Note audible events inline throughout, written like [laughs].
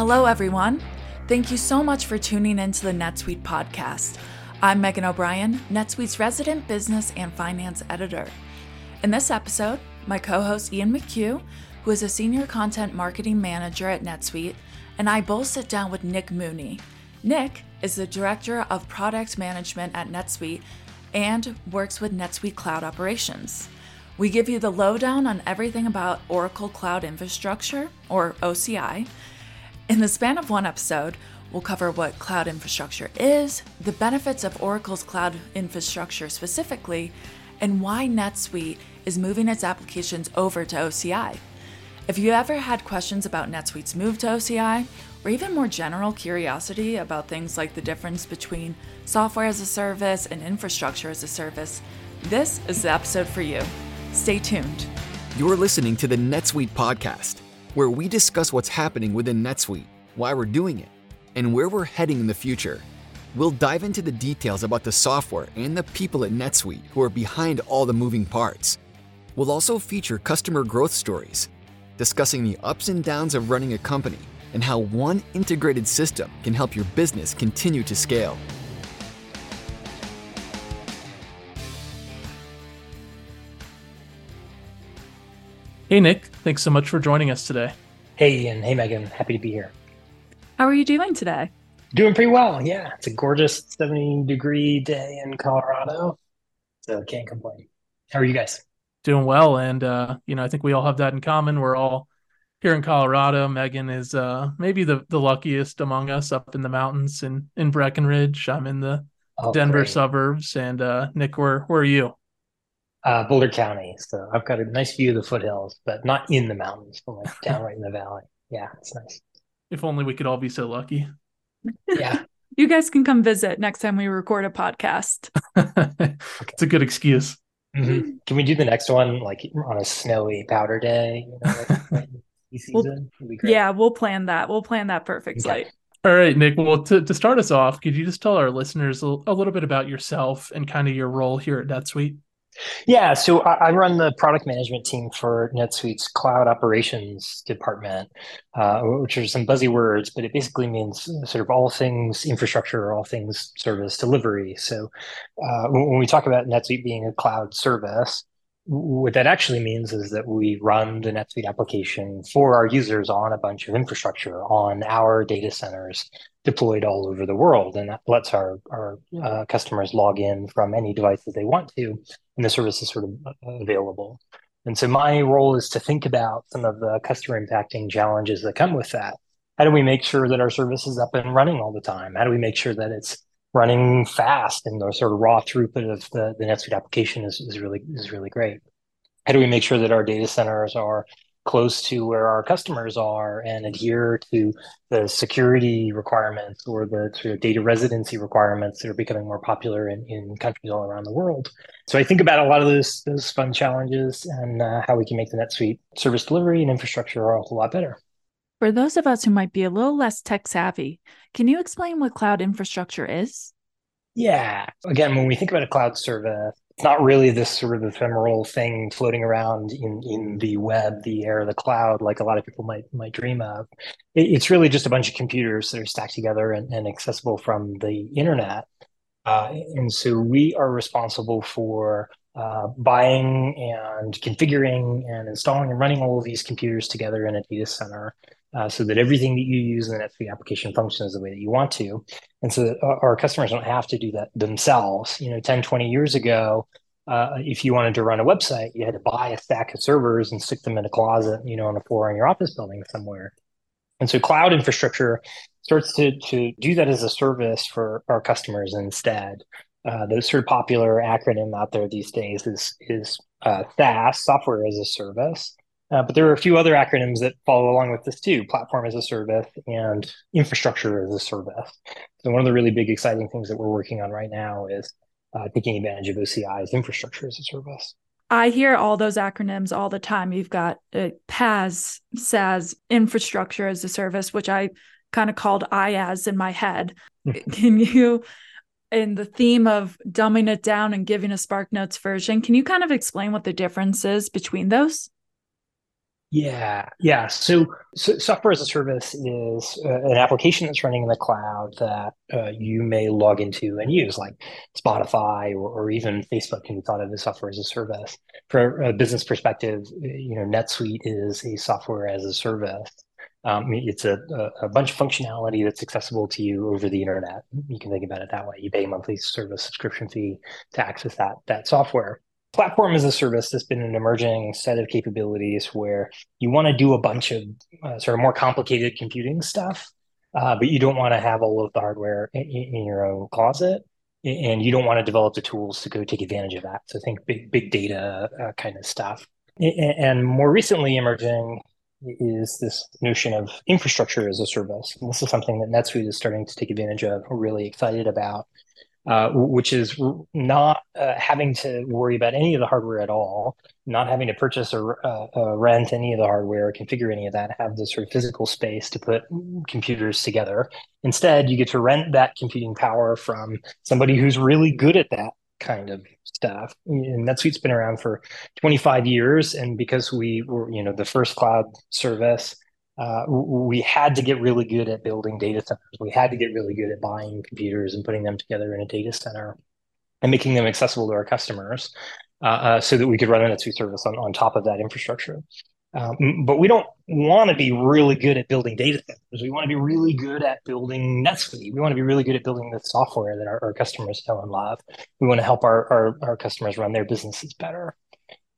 Hello, everyone. Thank you so much for tuning into the NetSuite podcast. I'm Megan O'Brien, NetSuite's resident business and finance editor. In this episode, my co host Ian McCue, who is a senior content marketing manager at NetSuite, and I both sit down with Nick Mooney. Nick is the director of product management at NetSuite and works with NetSuite Cloud Operations. We give you the lowdown on everything about Oracle Cloud Infrastructure, or OCI. In the span of one episode, we'll cover what cloud infrastructure is, the benefits of Oracle's cloud infrastructure specifically, and why NetSuite is moving its applications over to OCI. If you ever had questions about NetSuite's move to OCI, or even more general curiosity about things like the difference between software as a service and infrastructure as a service, this is the episode for you. Stay tuned. You're listening to the NetSuite podcast, where we discuss what's happening within NetSuite, why we're doing it, and where we're heading in the future. We'll dive into the details about the software and the people at NetSuite who are behind all the moving parts. We'll also feature customer growth stories, discussing the ups and downs of running a company and how one integrated system can help your business continue to scale. Hey, Nick. Thanks so much for joining us today. Hey, Ian. Hey, Megan. Happy to be here. How are you doing today? Doing pretty well. Yeah. It's a gorgeous 70 degree day in Colorado. So can't complain. How are you guys? Doing well. And, uh, you know, I think we all have that in common. We're all here in Colorado. Megan is uh, maybe the, the luckiest among us up in the mountains in, in Breckenridge. I'm in the oh, Denver great. suburbs. And uh, Nick, where, where are you? Uh, Boulder County. So I've got a nice view of the foothills, but not in the mountains, but like [laughs] down right in the valley. Yeah, it's nice. If only we could all be so lucky. Yeah. [laughs] you guys can come visit next time we record a podcast. [laughs] It's a good excuse. Mm-hmm. Can we do the next one like on a snowy powder day? You know, like, season? We'll, yeah, we'll plan that. We'll plan that perfect Okay. All right, Nick. Well, to, to start us off, could you just tell our listeners a, a little bit about yourself and kind of your role here at NetSuite? Yeah, so I, run the product management team for NetSuite's cloud operations department, uh, which are some buzzy words, but it basically means sort of all things infrastructure, all things service delivery. So uh, when we talk about NetSuite being a cloud service, what that actually means is that we run the NetSuite application for our users on a bunch of infrastructure on our data centers deployed all over the world. And that lets our, our uh, customers log in from any device that they want to, and the service is sort of uh, available. And so my role is to think about some of the customer impacting challenges that come with that. How do we make sure that our service is up and running all the time? How do we make sure that it's running fast and the sort of raw throughput of the, the NetSuite application is, is really is really great. How do we make sure that our data centers are close to where our customers are and adhere to the security requirements or the sort of data residency requirements that are becoming more popular in, in countries all around the world. So I think about a lot of those those fun challenges and uh, how we can make the NetSuite service delivery and infrastructure a whole lot better. For those of us who might be a little less tech savvy, can you explain what cloud infrastructure is? Yeah. Again, when we think about a cloud service, it's not really this sort of ephemeral thing floating around in, in the web, the air, the cloud, like a lot of people might might dream of. it's really just a bunch of computers that are stacked together and, and accessible from the internet. Uh, and so we are responsible for uh, buying and configuring and installing and running all of these computers together in a data center uh, so that everything that you use in the NetSuite application functions the way that you want to. And so that our customers don't have to do that themselves. You know, 10, 20 years ago, uh, if you wanted to run a website, you had to buy a stack of servers and stick them in a closet, you know, on the floor in your office building somewhere. And so cloud infrastructure starts to, to do that as a service for our customers instead. Uh, the sort of popular acronym out there these days is, is uh, SaaS, software as a service. Uh, but there are a few other acronyms that follow along with this too platform as a service and infrastructure as a service. So, one of the really big exciting things that we're working on right now is uh, taking advantage of OCI's infrastructure as a service. I hear all those acronyms all the time. You've got uh, PaaS, SaaS, infrastructure as a service, which I kind of called IaaS in my head. [laughs] Can you, in the theme of dumbing it down and giving a SparkNotes version, can you kind of explain what the difference is between those? Yeah, yeah. So, so, software as a service is uh, an application that's running in the cloud that uh, you may log into and use, like Spotify or, or, even Facebook can be thought of as software as a service. For a business perspective, you know, NetSuite is a software as a service. Um, it's a, a, bunch of functionality that's accessible to you over the internet. You can think about it that way. You pay a monthly service subscription fee to access that that software platform as a service has been an emerging set of capabilities where you want to do a bunch of uh, sort of more complicated computing stuff, uh, but you don't want to have all of the hardware in, in, your own closet, and you don't want to develop the tools to go take advantage of that. So think big big data uh, kind of stuff. And more recently emerging is this notion of infrastructure as a service. And this is something that NetSuite is starting to take advantage of. We're really excited about uh, which is not uh, having to worry about any of the hardware at all, not having to purchase or uh, rent any of the hardware, or configure any of that, have the sort of physical space to put computers together. Instead, you get to rent that computing power from somebody who's really good at that kind of stuff. And NetSuite's been around for 25 years, and because we were, you know, the first cloud service uh, we had to get really good at building data centers. We had to get really good at buying computers and putting them together in a data center and making them accessible to our customers uh, uh, so that we could run an NetSuite service on, on top of that infrastructure. Um, but we don't want to be really good at building data centers. We want to be really good at building NetSuite. We want to be really good at building the software that our, our customers know and love. We want to help our, our, our customers run their businesses better.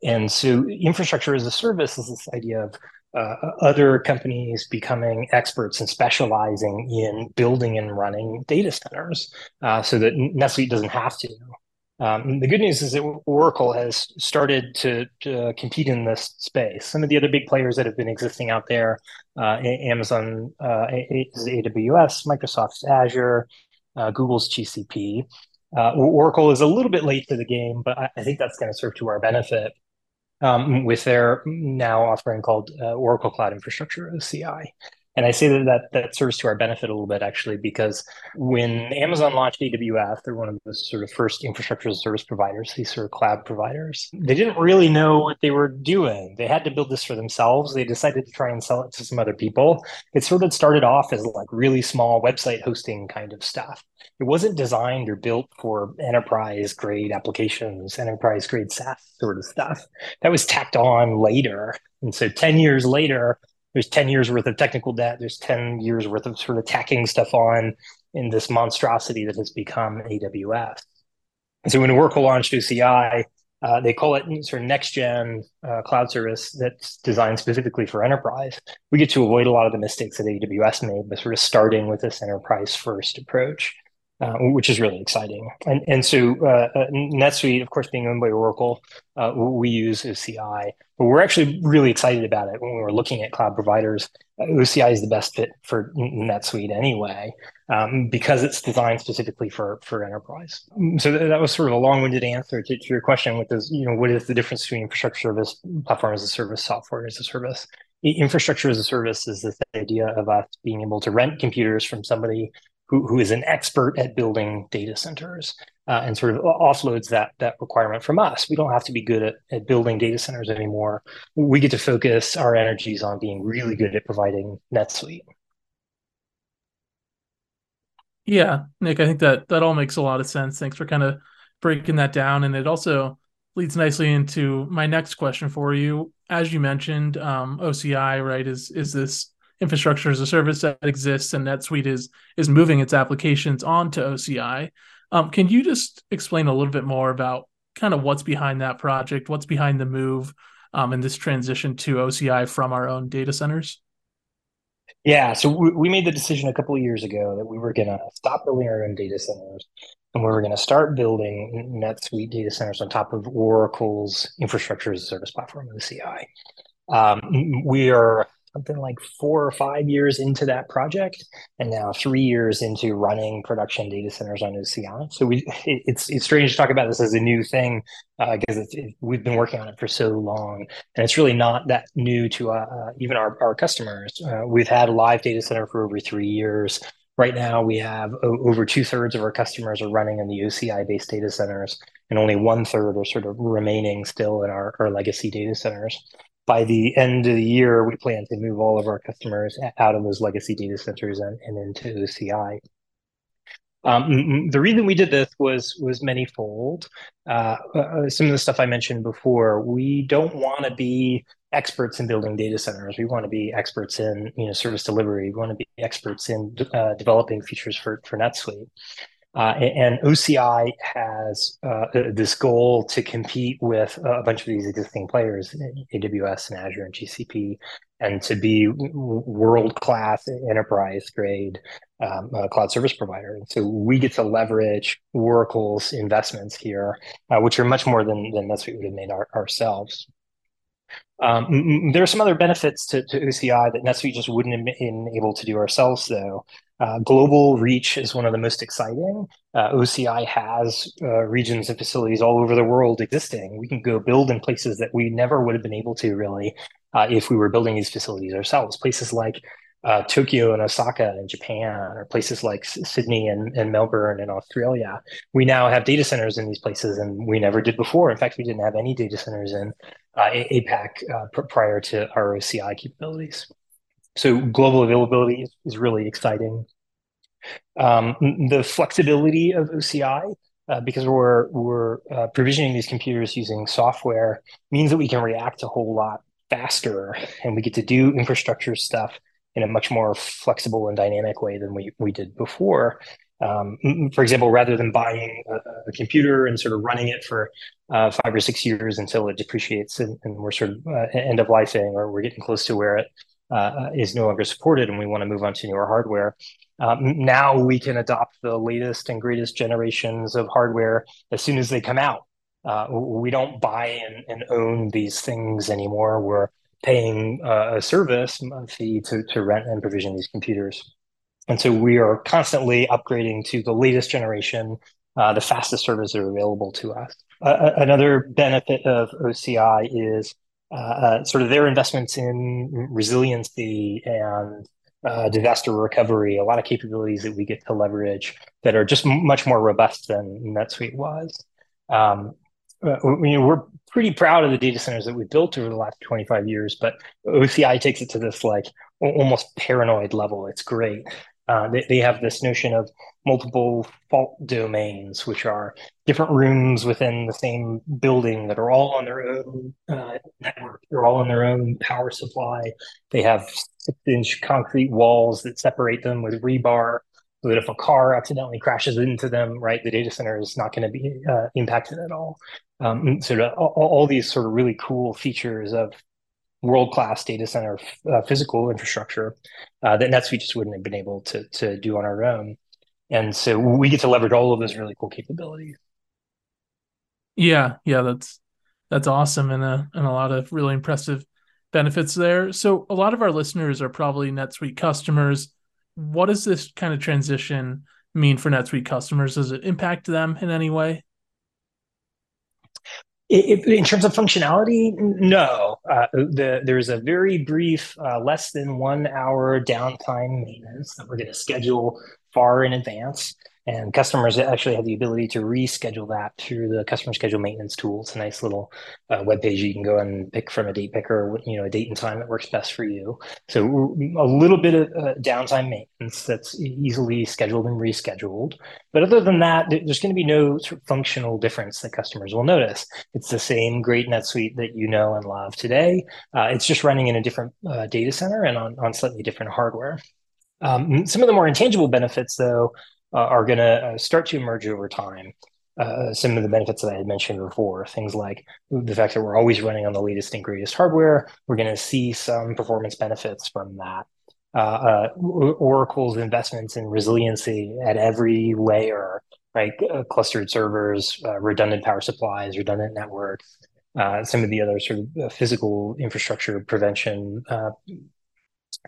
And so infrastructure as a service is this idea of uh, other companies becoming experts and specializing in building and running data centers uh, so that NetSuite doesn't have to. Um, the good news is that Oracle has started to, to, compete in this space. Some of the other big players that have been existing out there, uh, Amazon uh, is AWS, Microsoft's Azure, uh, Google's GCP. Uh, Oracle is a little bit late to the game, but I, I think that's going to serve to our benefit um, with their now offering called uh, Oracle Cloud Infrastructure OCI. And I say that, that that serves to our benefit a little bit actually, because when Amazon launched AWS, they're one of the sort of first infrastructure as service providers, these sort of cloud providers. They didn't really know what they were doing. They had to build this for themselves. They decided to try and sell it to some other people. It sort of started off as like really small website hosting kind of stuff. It wasn't designed or built for enterprise grade applications, enterprise grade SaaS sort of stuff. That was tacked on later. And so 10 years later, there's 10 years worth of technical debt there's 10 years worth of sort of tacking stuff on in this monstrosity that has become aws so when oracle launched oci uh, they call it sort of next gen uh, cloud service that's designed specifically for enterprise. We get to avoid a lot of the mistakes that AWS made by sort of starting with this enterprise first approach. Uh, which is really exciting. And and so uh, uh, NetSuite, of course, being owned by Oracle, uh, we use OCI, but we're actually really excited about it when we were looking at cloud providers. Uh, OCI is the best fit for NetSuite anyway, um, because it's designed specifically for for enterprise. So that was sort of a long-winded answer to, to your question, which is, you know, what is the difference between infrastructure service, platform as a service, software as a service? Infrastructure as a service is this idea of us being able to rent computers from somebody who, who is an expert at building data centers uh, and sort of offloads that that requirement from us. We don't have to be good at, at building data centers anymore. We get to focus our energies on being really good at providing NetSuite. Yeah, Nick, I think that that all makes a lot of sense. Thanks for kind of breaking that down, and it also leads nicely into my next question for you. As you mentioned, um, OCI right is is this infrastructure as a service that exists, and NetSuite is is moving its applications onto OCI. Um, can you just explain a little bit more about kind of what's behind that project, what's behind the move, um, and this transition to OCI from our own data centers? Yeah, so we, we made the decision a couple of years ago that we were going to stop building our own data centers and we were going to start building NetSuite data centers on top of Oracle's infrastructure as a service platform, OCI. Um, we are something like four or five years into that project, and now three years into running production data centers on OCI. So we, [laughs] it, it's it's strange to talk about this as a new thing because uh, it, we've been working on it for so long, and it's really not that new to uh, uh, even our our customers. Uh, we've had a live data center for over three years. Right now, we have over two thirds of our customers are running in the OCI based data centers, and only one third are sort of remaining still in our, our legacy data centers. By the end of the year, we plan to move all of our customers out of those legacy data centers and, and into OCI. Um, the reason we did this was was manyfold. Uh, uh, some of the stuff I mentioned before, we don't want to be experts in building data centers. We want to be experts in you know service delivery. We want to be experts in uh, developing features for for NetSuite. Uh, and OCI has uh, this goal to compete with a bunch of these existing players, AWS and Azure and GCP, and to be world class enterprise grade um, uh, cloud service provider. And so we get to leverage Oracle's investments here, uh, which are much more than, than NetSuite would have made our, ourselves. Um, there are some other benefits to, to OCI that NetSuite just wouldn't have been able to do ourselves, though. Uh, global reach is one of the most exciting. Uh, OCI has uh, regions and facilities all over the world existing. We can go build in places that we never would have been able to really uh, if we were building these facilities ourselves. Places like uh, Tokyo and Osaka in Japan, or places like Sydney and, and Melbourne in Australia. We now have data centers in these places, and we never did before. In fact, we didn't have any data centers in APAC pr- prior to our OCI capabilities. So global availability is, is really exciting. Um, the flexibility of OCI, uh, because we're we're uh, provisioning these computers using software, means that we can react a whole lot faster, and we get to do infrastructure stuff in a much more flexible and dynamic way than we we did before. Um, for example, rather than buying a, a, computer and sort of running it for uh, five or six years until it depreciates and, and we're sort of uh, end of lifing or we're getting close to where it uh, is no longer supported and we want to move on to newer hardware. Um, now we can adopt the latest and greatest generations of hardware as soon as they come out. Uh, we don't buy and, and, own these things anymore. We're paying uh, a service fee to, to rent and provision these computers. And so we are constantly upgrading to the latest generation, uh, the fastest servers that are available to us. Uh, another benefit of OCI is uh, uh, sort of their investments in resiliency and uh, disaster recovery, a lot of capabilities that we get to leverage that are just much more robust than NetSuite was. Um, uh, we, we're pretty proud of the data centers that we built over the last 25 years, but OCI takes it to this like almost paranoid level. It's great. Uh, they, they have this notion of multiple fault domains, which are different rooms within the same building that are all on their own uh, network. They're all on their own power supply. They have six inch concrete walls that separate them with rebar so that if a car accidentally crashes into them, right, the data center is not going to be uh, impacted at all. Um, so all, all, these sort of really cool features of world-class data center uh, physical infrastructure uh, that NetSuite just wouldn't have been able to to do on our own. And so we get to leverage all of those really cool capabilities. Yeah, yeah, that's that's awesome and a and a lot of really impressive benefits there. So a lot of our listeners are probably NetSuite customers. What does this kind of transition mean for NetSuite customers? Does it impact them in any way? It, in terms of functionality, no. Uh, the, there's a very brief, uh, less than one hour downtime maintenance that we're going to schedule far in advance. And customers actually have the ability to reschedule that through the customer schedule maintenance tool. It's a nice little uh, web page you can go and pick from a date picker, you know, a date and time that works best for you. So a little bit of uh, downtime maintenance that's easily scheduled and rescheduled. But other than that, there's going to be no sort of functional difference that customers will notice. It's the same great NetSuite that you know and love today. Uh, it's just running in a different uh, data center and on, on slightly different hardware. Um, some of the more intangible benefits, though, are going to uh, start to emerge over time. Uh, some of the benefits that I had mentioned before, things like the fact that we're always running on the latest and greatest hardware, we're going to see some performance benefits from that. Uh, uh, Oracle's investments in resiliency at every layer, right? Uh, clustered servers, redundant power supplies, redundant networks, some of the other sort of physical infrastructure prevention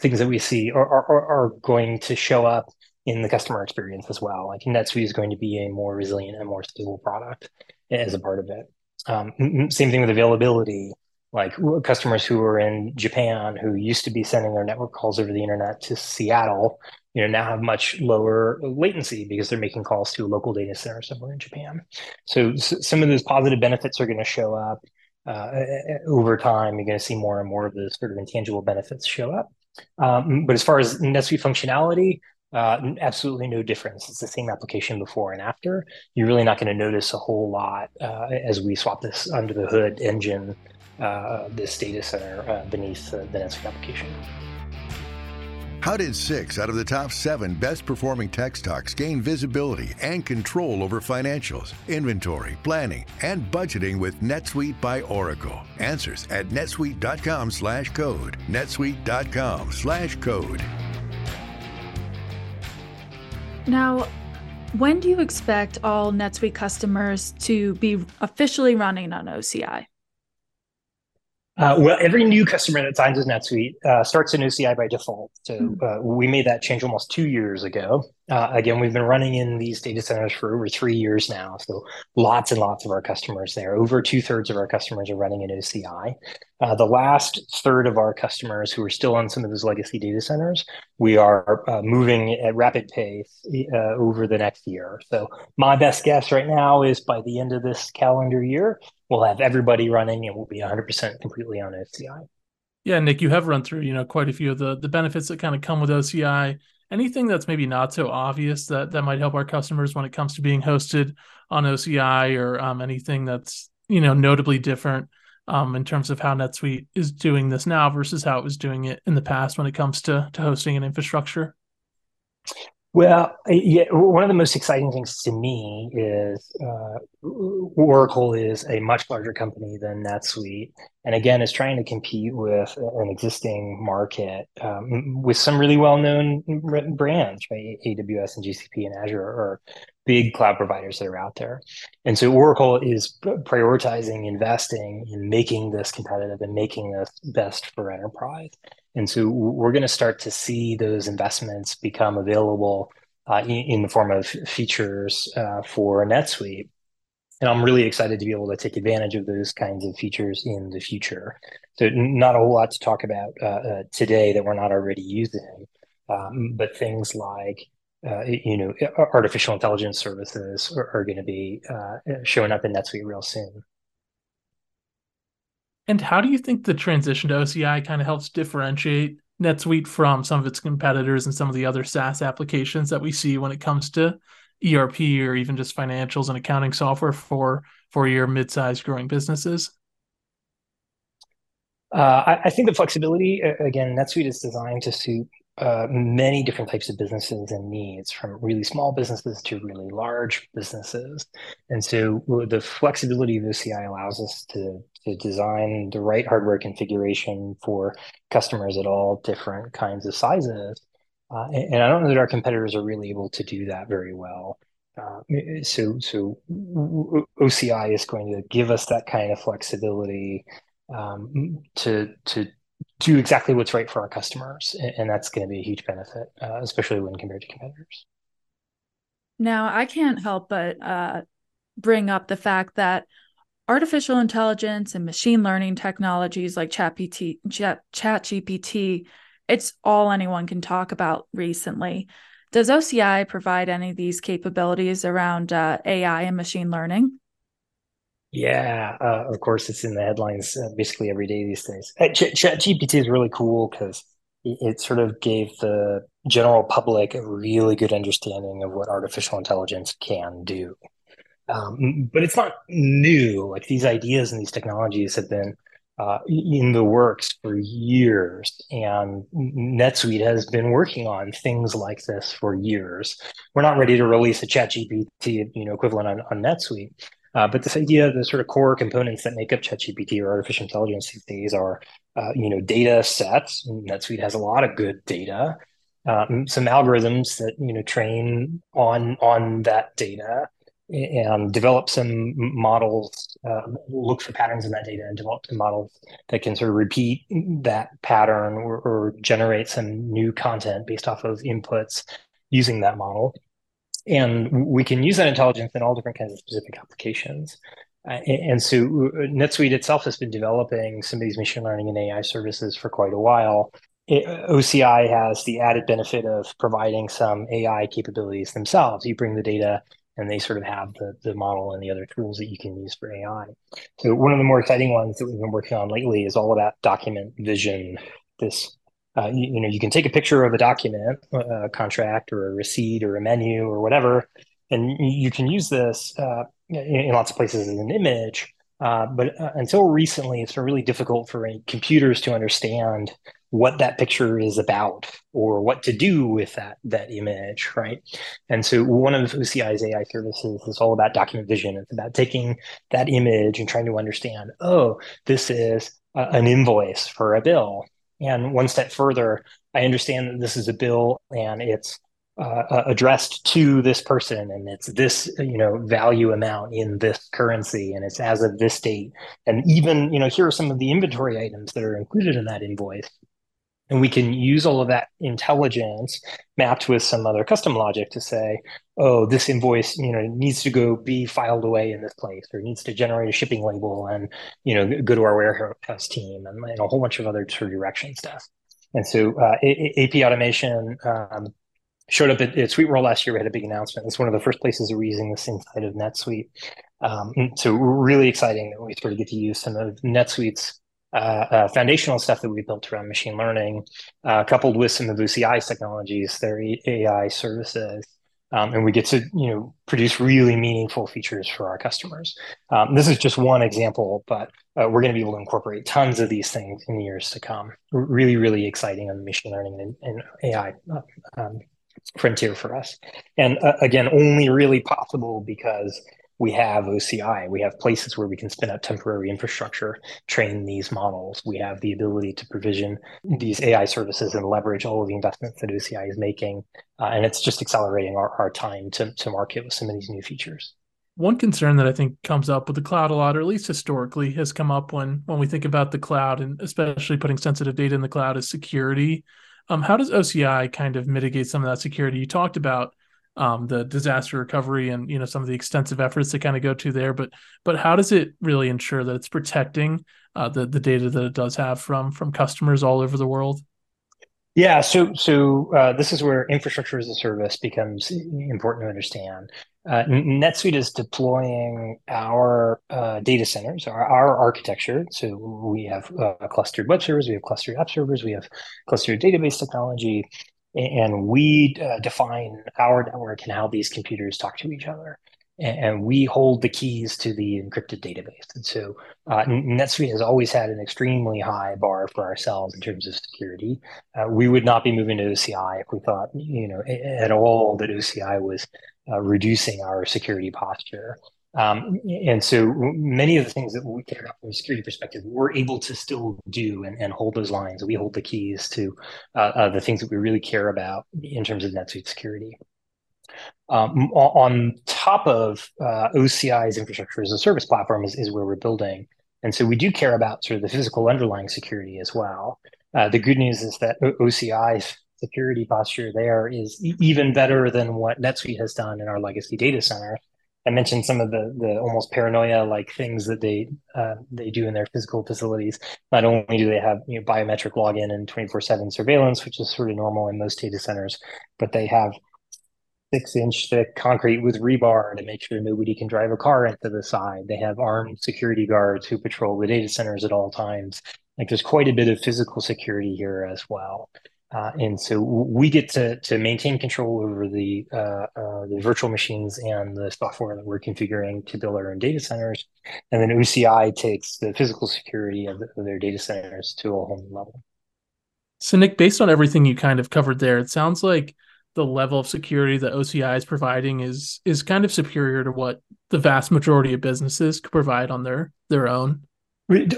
things that we see are, are, are going to show up in the customer experience as well. Like NetSuite is going to be a more resilient and more stable product as a part of it. Um, same thing with availability. Like customers who are in Japan who used to be sending their network calls over the internet to Seattle, you know, now have much lower latency because they're making calls to a local data center somewhere in Japan. So, so some of those positive benefits are going to show up. uh, over time, you're going to see more and more of those sort of intangible benefits show up. Um, but as far as NetSuite functionality, uh, absolutely no difference. It's the same application before and after. You're really not going to notice a whole lot uh, as we swap this under the hood engine, uh, this data center uh, beneath the NetSuite application. How did six out of the top seven best performing tech stocks gain visibility and control over financials, inventory, planning, and budgeting with NetSuite by Oracle? Answers at netsuite.com slash code. netsuite.com slash code. Now, when do you expect all NetSuite customers to be officially running on OCI? Uh, well, every new customer that signs with NetSuite uh, starts in OCI by default. So hmm. uh, we made that change almost two years ago. Uh, again, we've been running in these data centers for over three years now. So lots and lots of our customers there. Over two thirds of our customers are running in OCI. Uh, the last third of our customers who are still on some of those legacy data centers, we are uh, moving at rapid pace over the next year. So my best guess right now is by the end of this calendar year, we'll have everybody running and we'll be 100% completely on OCI. Yeah, Nick, you have run through, you know, quite a few of the the benefits that kind of come with OCI. Anything that's maybe not so obvious that that might help our customers when it comes to being hosted on OCI, or um, anything that's you know notably different um, in terms of how NetSuite is doing this now versus how it was doing it in the past when it comes to to hosting and infrastructure. Well, yeah, one of the most exciting things to me is uh, Oracle is a much larger company than NetSuite, and again, is trying to compete with an existing market um, with some really well-known brands, right? AWS and GCP and Azure are big cloud providers that are out there, and so Oracle is prioritizing investing in making this competitive and making this best for enterprise. And so we're going to start to see those investments become available uh, in, in, the form of features uh, for NetSuite. And I'm really excited to be able to take advantage of those kinds of features in the future. So, not a whole lot to talk about uh, uh today that we're not already using, um, but things like uh, you know, artificial intelligence services are, are going to be uh, showing up in NetSuite real soon. And how do you think the transition to OCI kind of helps differentiate NetSuite from some of its competitors and some of the other SaaS applications that we see when it comes to ERP or even just financials and accounting software for for your mid-sized growing businesses? Uh, I, I, think the flexibility again, NetSuite is designed to suit uh, many different types of businesses and needs, from really small businesses to really large businesses. And so the flexibility of OCI allows us to, to design the right hardware configuration for customers at all different kinds of sizes. Uh, and, and, I don't know that our competitors are really able to do that very well. Uh, so, so OCI is going to give us that kind of flexibility um, to to do exactly what's right for our customers, and that's going to be a huge benefit, uh, especially when compared to competitors. Now, I can't help but uh, bring up the fact that artificial intelligence and machine learning technologies like ChatGPT, Chat, ChatGPT, it's all anyone can talk about recently. Does OCI provide any of these capabilities around uh, AI and machine learning? Yeah, uh, of course, it's in the headlines uh, basically every day these days. Ch- GPT is really cool because it, it, sort of gave the general public a really good understanding of what artificial intelligence can do. Um, but it's not new. Like these ideas and these technologies have been uh, in the works for years, and NetSuite has been working on things like this for years. We're not ready to release a ChatGPT, you know, equivalent on, on NetSuite, uh, but this idea, the sort of core components that make up ChatGPT or artificial intelligence these days are, uh, you know, data sets. NetSuite has a lot of good data, um, some algorithms that you know train on on that data, and develop some models, uh, look for patterns in that data, and develop some models that can sort of repeat that pattern or, or generate some new content based off of inputs using that model and we can use that intelligence in all different kinds of specific applications. Uh, and so uh, NetSuite itself has been developing some of these machine learning and AI services for quite a while. It, OCI has the added benefit of providing some AI capabilities themselves. You bring the data and they sort of have the, the model and the other tools that you can use for AI. So one of the more exciting ones that we've been working on lately is all about document vision. This, uh, you, you, know, you can take a picture of a document, a contract or a receipt or a menu or whatever, and you can use this uh, in, lots of places as an image. Uh, but uh, until recently, it's been really difficult for computers to understand what that picture is about or what to do with that that image right? And so one of OCI's ai services is all about document vision. It's about taking that image and trying to understand oh this is a, an invoice for a bill and one step further i understand that this is a bill and it's uh, addressed to this person and it's this you know value amount in this currency and it's as of this date. And even you know here are some of the inventory items that are included in that invoice and we can use all of that intelligence mapped with some other custom logic to say, oh, this invoice, you know, needs to go be filed away in this place, or needs to generate a shipping label and, you know, go to our warehouse team and, and a whole bunch of other sort of direction stuff. And so uh, AP automation um, showed up at, at SuiteWorld last year. We had a big announcement. It's one of the first places we're using this inside of NetSuite. Um, so really exciting that we sort of get to use some of NetSuite's uh, uh, foundational stuff that we built around machine learning, uh, coupled with some of OCI's technologies, their AI services. Um, and we get to you know produce really meaningful features for our customers. Um, this is just one example, but uh, we're going to be able to incorporate tons of these things in the years to come. Really, really exciting on the machine learning and, and AI um, frontier for us. And uh, again, only really possible because we have OCI. We have places where we can spin up temporary infrastructure, train these models. We have the ability to provision these AI services and leverage all of the investments that OCI is making. Uh, and it's just accelerating our, our time to, to market with some of these new features. One concern that I think comes up with the cloud a lot, or at least historically has come up when when we think about the cloud and especially putting sensitive data in the cloud is security. Um, how does OCI kind of mitigate some of that security? You talked about um, the disaster recovery and you know some of the extensive efforts that kind of go to there. But but how does it really ensure that it's protecting uh, the the data that it does have from from customers all over the world? Yeah, so so uh, this is where infrastructure as a service becomes important to understand. Uh, NetSuite is deploying our uh, data centers, our, our, architecture. So we have uh, clustered web servers, we have clustered app servers, we have clustered database technology, and we uh, define our network and how these computers talk to each other and we hold the keys to the encrypted database. And so uh, NetSuite has always had an extremely high bar for ourselves in terms of security. Uh, we would not be moving to OCI if we thought, you know, at all that OCI was uh, reducing our security posture. Um, and so many of the things that we care about from a security perspective, we're able to still do and, and hold those lines. We hold the keys to uh, uh, the things that we really care about in terms of NetSuite security. Um, on top of uh, OCI's infrastructure as a service platform is, is where we're building. And so we do care about sort of the physical underlying security as well. Uh, the good news is that OCI's security posture there is even better than what NetSuite has done in our legacy data center. I mentioned some of the the almost paranoia like things that they uh, they do in their physical facilities. Not only do they have you know, biometric login and twenty four seven surveillance, which is sort of normal in most data centers, but they have six inch thick concrete with rebar to make sure nobody can drive a car into the side. They have armed security guards who patrol the data centers at all times. Like there's quite a bit of physical security here as well. Uh, and so we get to to maintain control over the uh, uh, the virtual machines and the software that we're configuring to build our own data centers, and then OCI takes the physical security of, the, of their data centers to a whole new level. So, Nick, based on everything you kind of covered there, it sounds like the level of security that OCI is providing is is kind of superior to what the vast majority of businesses could provide on their their own.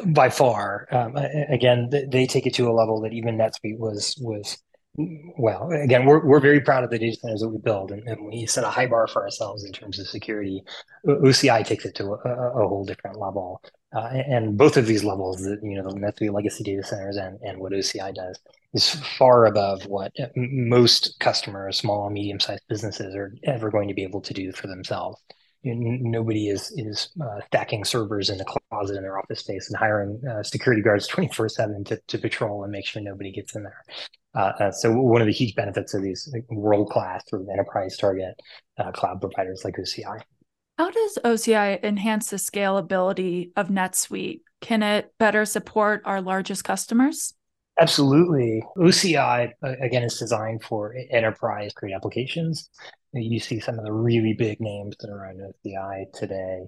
By far, um, again, they take it to a level that even NetSuite was was well. Again, we're we're very proud of the data centers that we build, and, and we set a high bar for ourselves in terms of security. OCI takes it to a, a whole different level, uh, and both of these levels, you know, the NetSuite legacy data centers and and what OCI does, is far above what most customers, small and medium sized businesses, are ever going to be able to do for themselves nobody is is uh, stacking servers in a closet in their office space and hiring uh, security guards [laughs] 24 7 to, to patrol and make sure nobody gets in there Uh, uh, so one of the huge benefits of these world class sort of enterprise target uh, cloud providers like OCI. How does OCI enhance the scalability of NetSuite? Can it better support our largest customers? Absolutely. OCI, again, is designed for enterprise grade applications. You see some of the really big names that are on OCI today.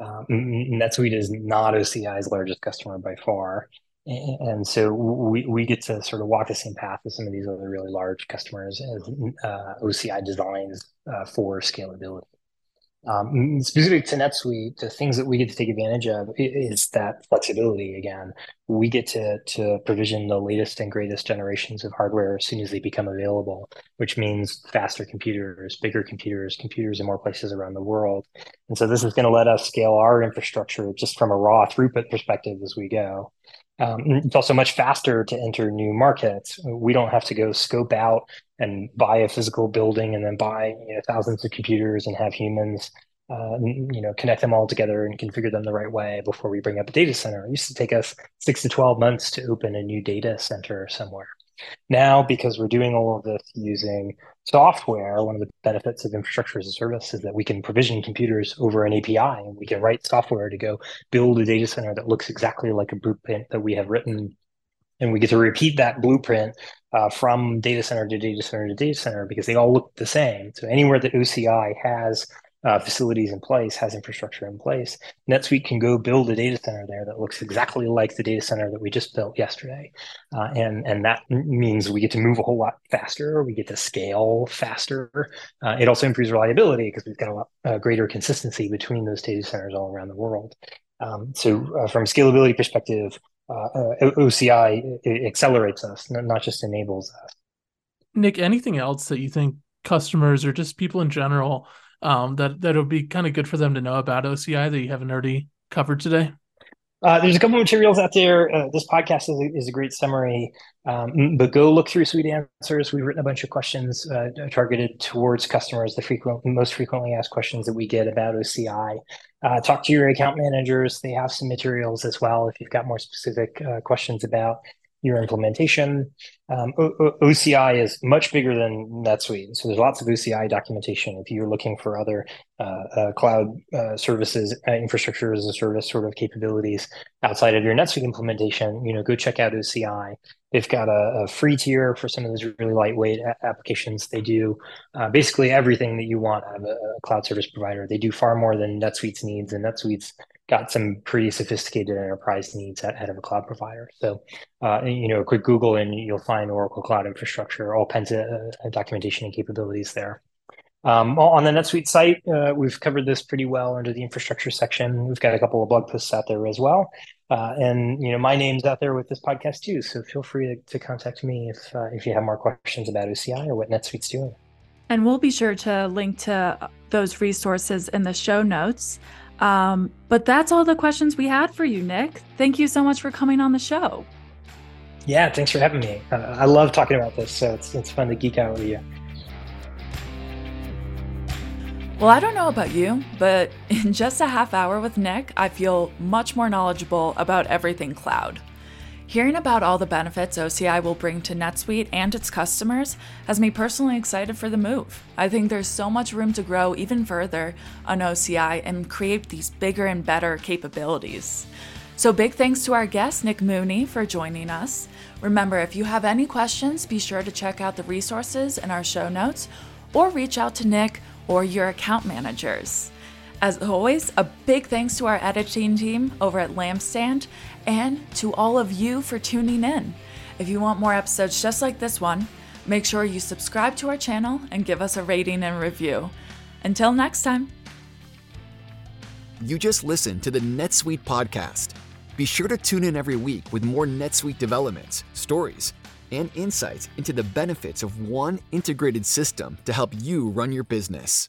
Um, NetSuite is not OCI's largest customer by far. And so we, we get to sort of walk the same path as some of these other really large customers as uh, OCI designs uh, for scalability. Um, specific to NetSuite, the things that we get to take advantage of is that flexibility. Again, we get to to provision the latest and greatest generations of hardware as soon as they become available, which means faster computers, bigger computers, computers in more places around the world. And so this is going to let us scale our infrastructure just from a raw throughput perspective as we go. Um, it's also much faster to enter new markets. We don't have to go scope out and buy a physical building and then buy you know, thousands of computers and have humans uh, you know connect them all together and configure them the right way before we bring up a data center. It used to take us six to 12 months to open a new data center somewhere. Now, because we're doing all of this using software, one of the benefits of infrastructure as a service is that we can provision computers over an API and we can write software to go build a data center that looks exactly like a blueprint that we have written. And we get to repeat that blueprint uh, from data center to data center to data center because they all look the same. So anywhere that OCI has uh, facilities in place, has infrastructure in place, NetSuite can go build a data center there that looks exactly like the data center that we just built yesterday. Uh, and, and that means we get to move a whole lot faster. We get to scale faster. Uh, it also improves reliability because we've got a lot uh, greater consistency between those data centers all around the world. Um, so uh, from a scalability perspective, uh, OCI accelerates us, not just enables us. Nick, anything else that you think customers or just people in general um, that that would be kind of good for them to know about OCI that you haven't already covered today? Uh, there's a couple of materials out there. Uh, this podcast is a, is a great summary, um, but go look through SuiteAnswers. We've written a bunch of questions uh, targeted towards customers, the frequent, most frequently asked questions that we get about OCI. Uh, talk to your account managers. They have some materials as well if you've got more specific uh, questions about your implementation. Um, OCI is much bigger than NetSuite. So there's lots of OCI documentation. If you're looking for other uh, uh, cloud uh, services, uh, infrastructure as a service sort of capabilities outside of your NetSuite implementation, you know, go check out OCI. They've got a, a free tier for some of those really lightweight a- applications. They do uh, basically everything that you want out of a, a cloud service provider. They do far more than NetSuite's needs, and NetSuite's got some pretty sophisticated enterprise needs out of a cloud provider. So, uh, you know, a quick Google and you'll find Oracle Cloud Infrastructure, all kinds of uh, documentation and capabilities there. Um, on the NetSuite site, uh, we've covered this pretty well under the infrastructure section. We've got a couple of blog posts out there as well. Uh, and you know, my name's out there with this podcast too. So feel free to, to contact me if uh, if you have more questions about OCI or what NetSuite's doing. And we'll be sure to link to those resources in the show notes. Um, but that's all the questions we had for you, Nick. Thank you so much for coming on the show. Yeah, thanks for having me. Uh, I love talking about this, so it's, it's fun to geek out with you. Well, I don't know about you, but [laughs] in just a half hour with Nick, I feel much more knowledgeable about everything cloud. Hearing about all the benefits OCI will bring to NetSuite and its customers has me personally excited for the move. I think there's so much room to grow even further on OCI and create these bigger and better capabilities. So, big thanks to our guest, Nick Mooney, for joining us. Remember, if you have any questions, be sure to check out the resources in our show notes or reach out to Nick or your account managers. As always, a big thanks to our editing team over at Lampstand and to all of you for tuning in. If you want more episodes just like this one, make sure you subscribe to our channel and give us a rating and review. Until next time. You just listened to the NetSuite podcast. Be sure to tune in every week with more NetSuite developments, stories, and insights into the benefits of one integrated system to help you run your business.